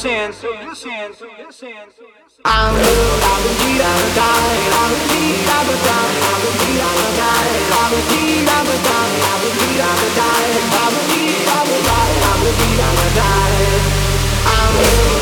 sin. I'm good, I'm indeed, I'm a die, I'm indeed, I'm a die, I'm indeed, I'm a die, I'm indeed, I'm a die, I'm indeed, I'm a die, I'm indeed, I'm a die, I'm indeed, I'm a die, I'm good.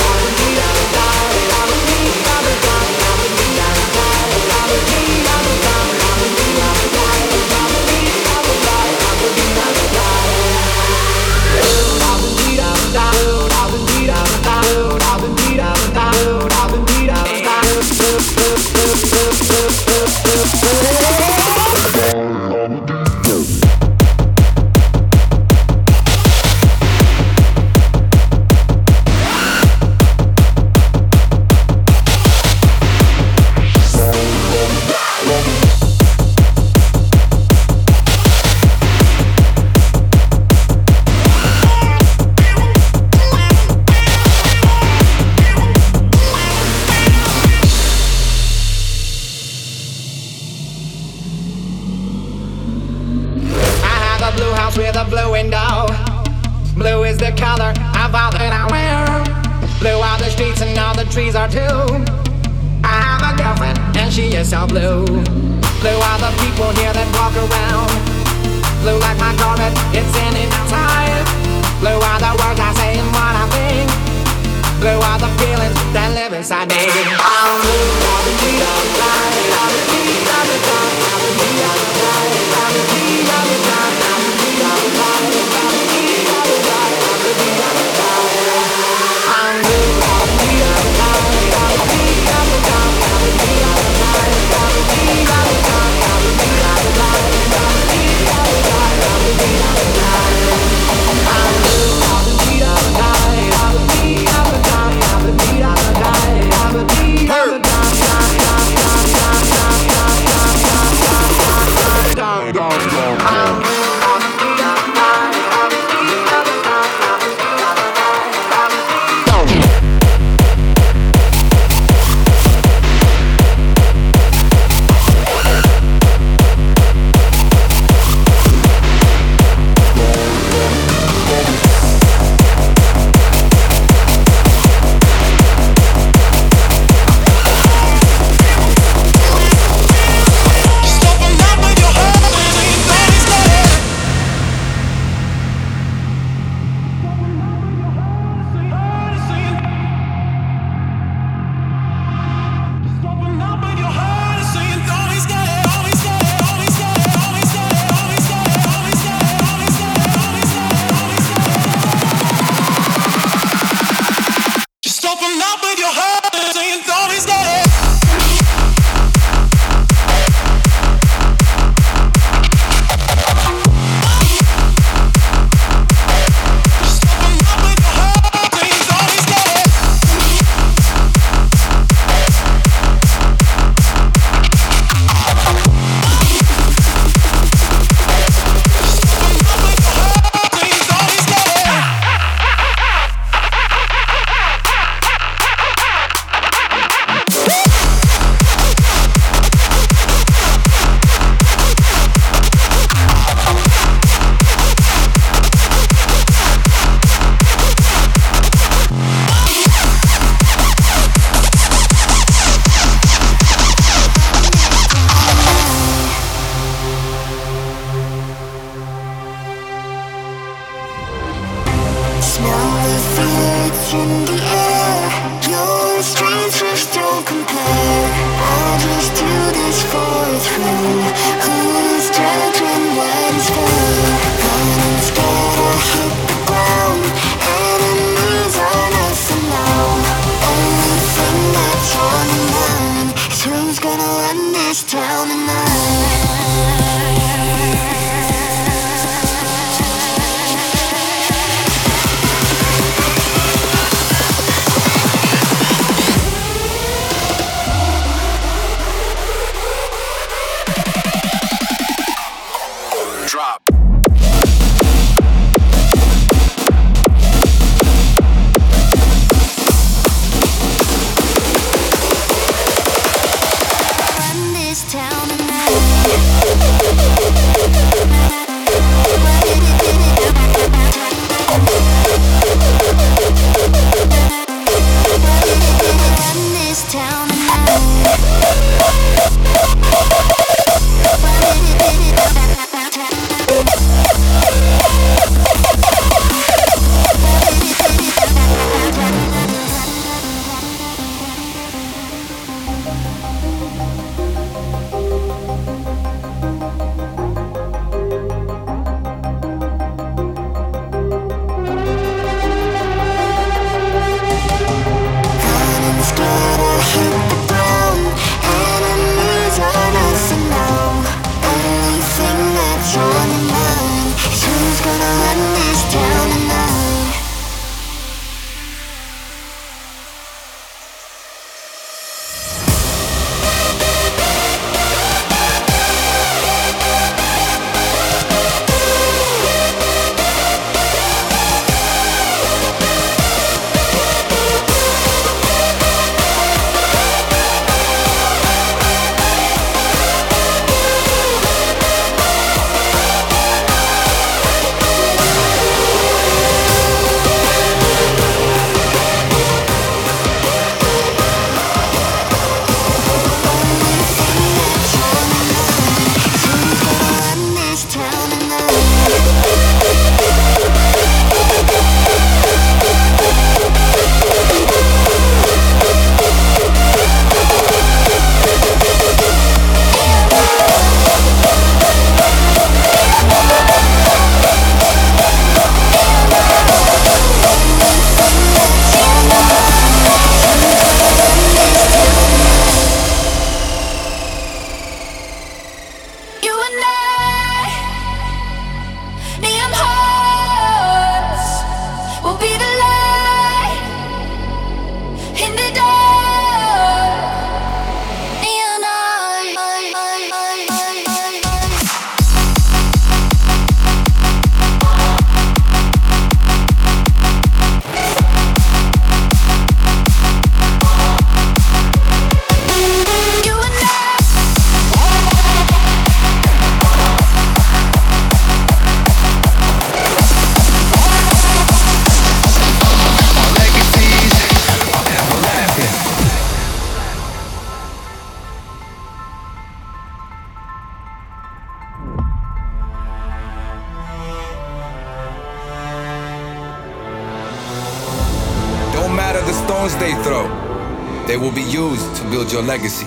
Your legacy.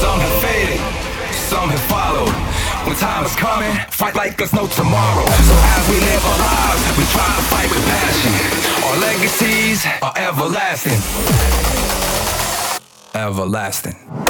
Some have faded, some have followed. When time is coming, fight like there's no tomorrow. So as we live our lives, we try to fight with passion. Our legacies are everlasting. Everlasting.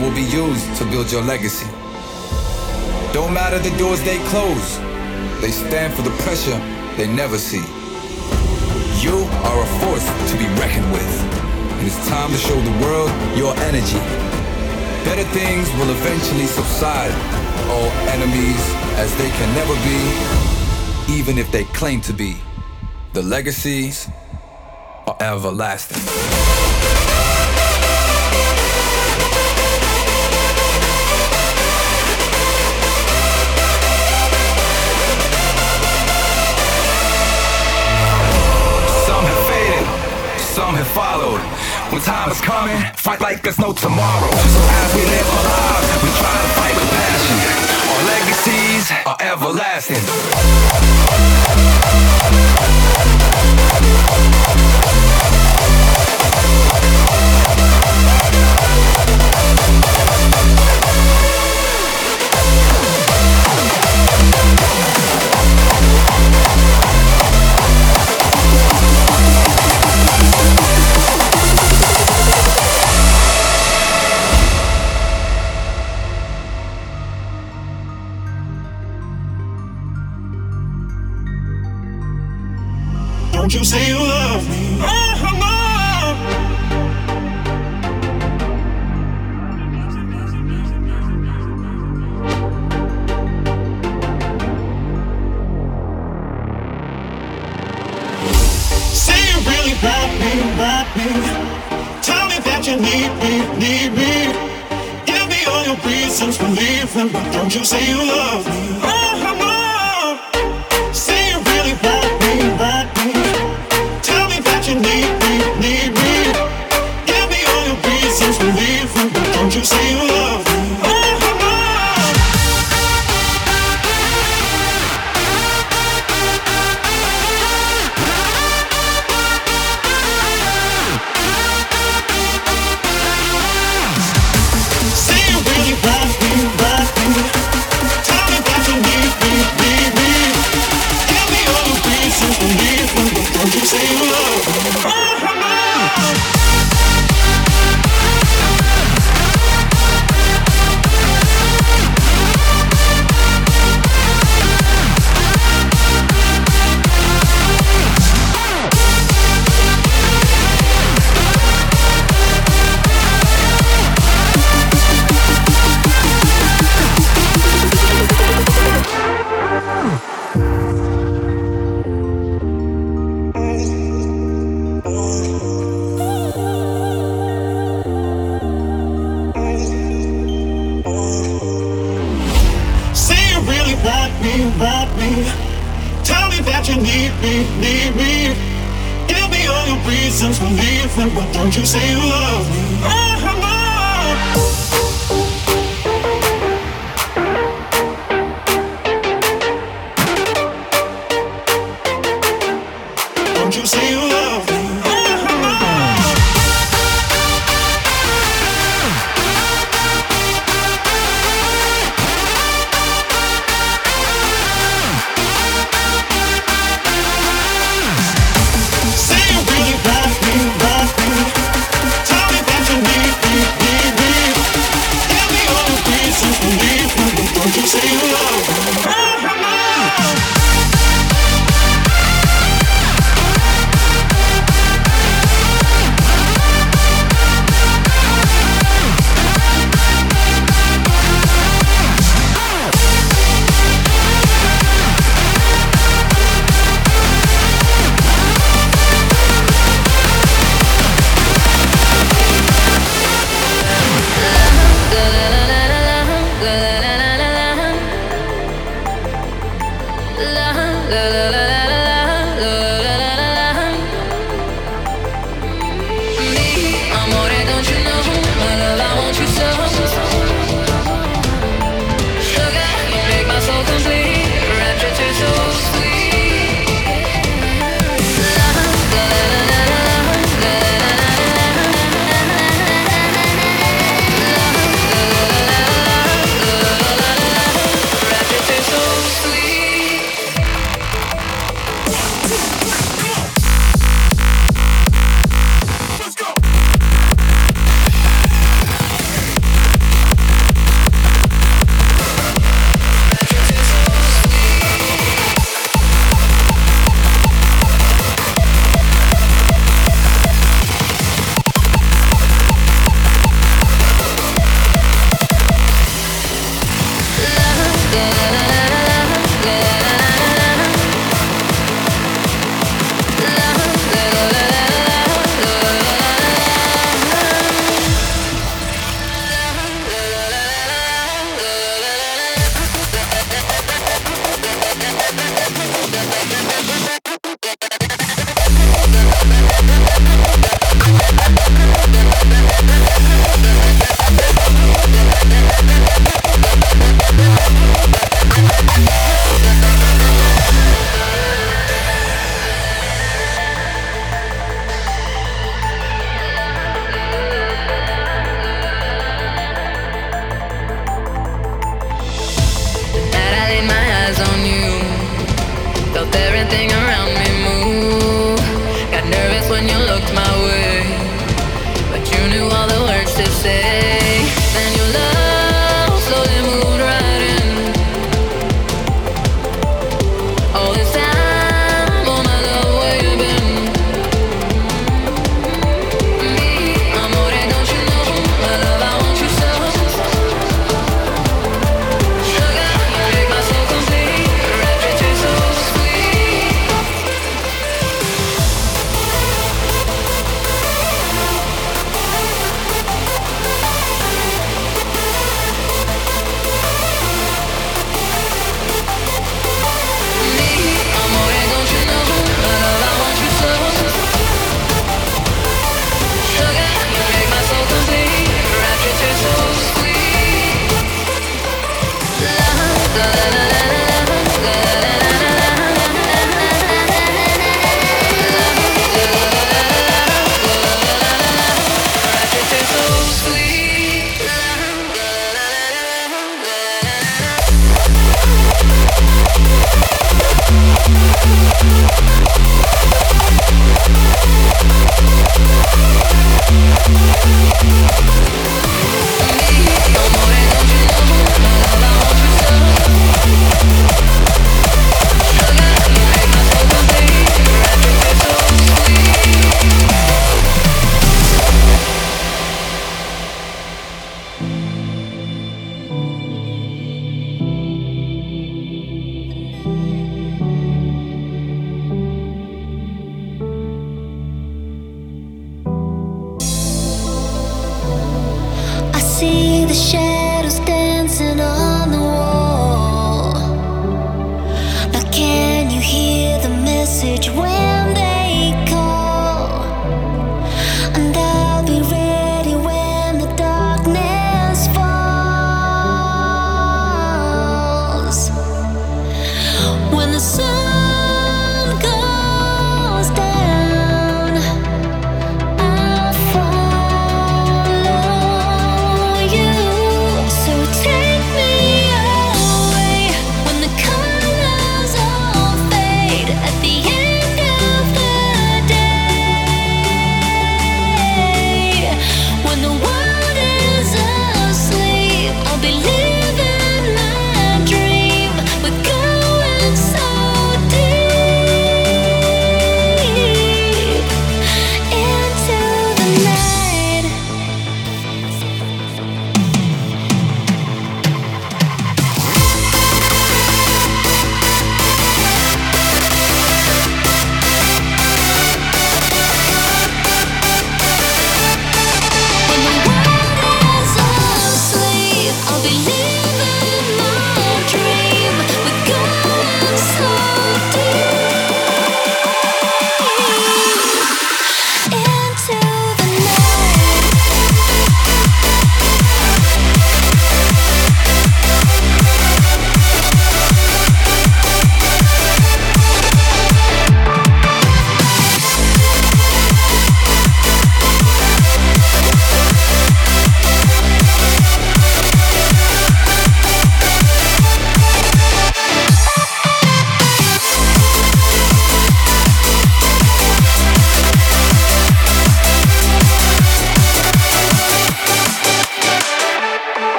Will be used to build your legacy. Don't matter the doors they close, they stand for the pressure they never see. You are a force to be reckoned with, and it's time to show the world your energy. Better things will eventually subside, all enemies as they can never be, even if they claim to be. The legacies are everlasting. Time is coming, fight like there's no tomorrow. So as we live our lives, we try to fight with passion. Our legacies are everlasting.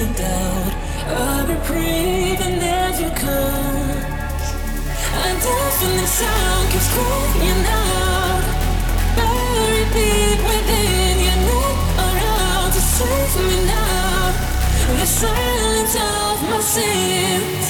the doubt, a reprieve, and then you come. A deafening sound keeps crying out. Buried deep within you, not around to save me now. The silence of my sins.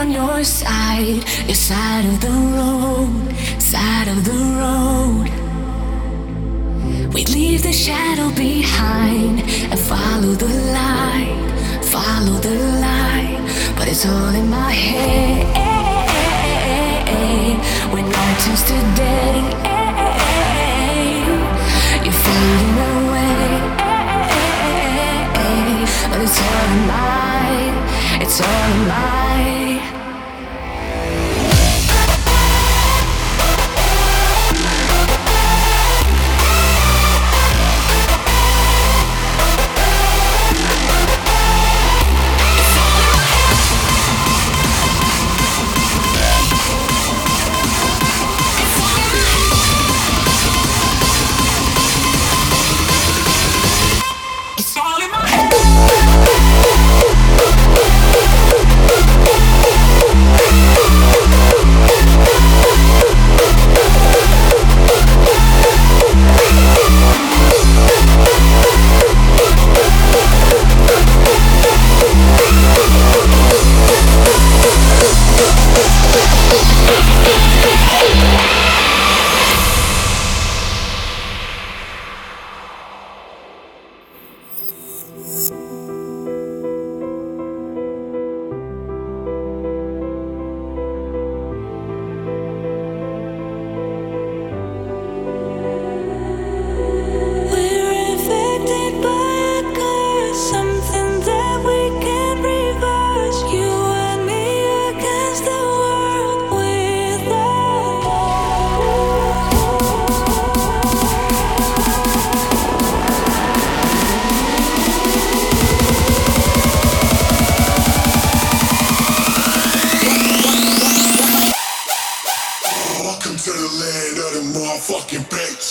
on your side, your side of the road, side of the road. fucking bitch.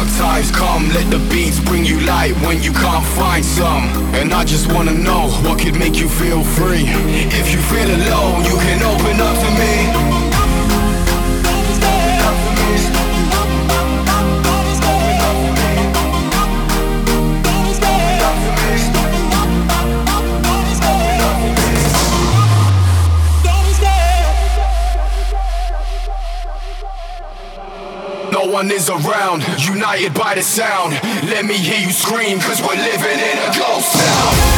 dark times come. Let the beats bring you light when you can't find some. And I just wanna know what could make you feel free. If you feel alone, you can open up to me. one is around, united by the sound. Let me hear you scream, cause we're living in a ghost town.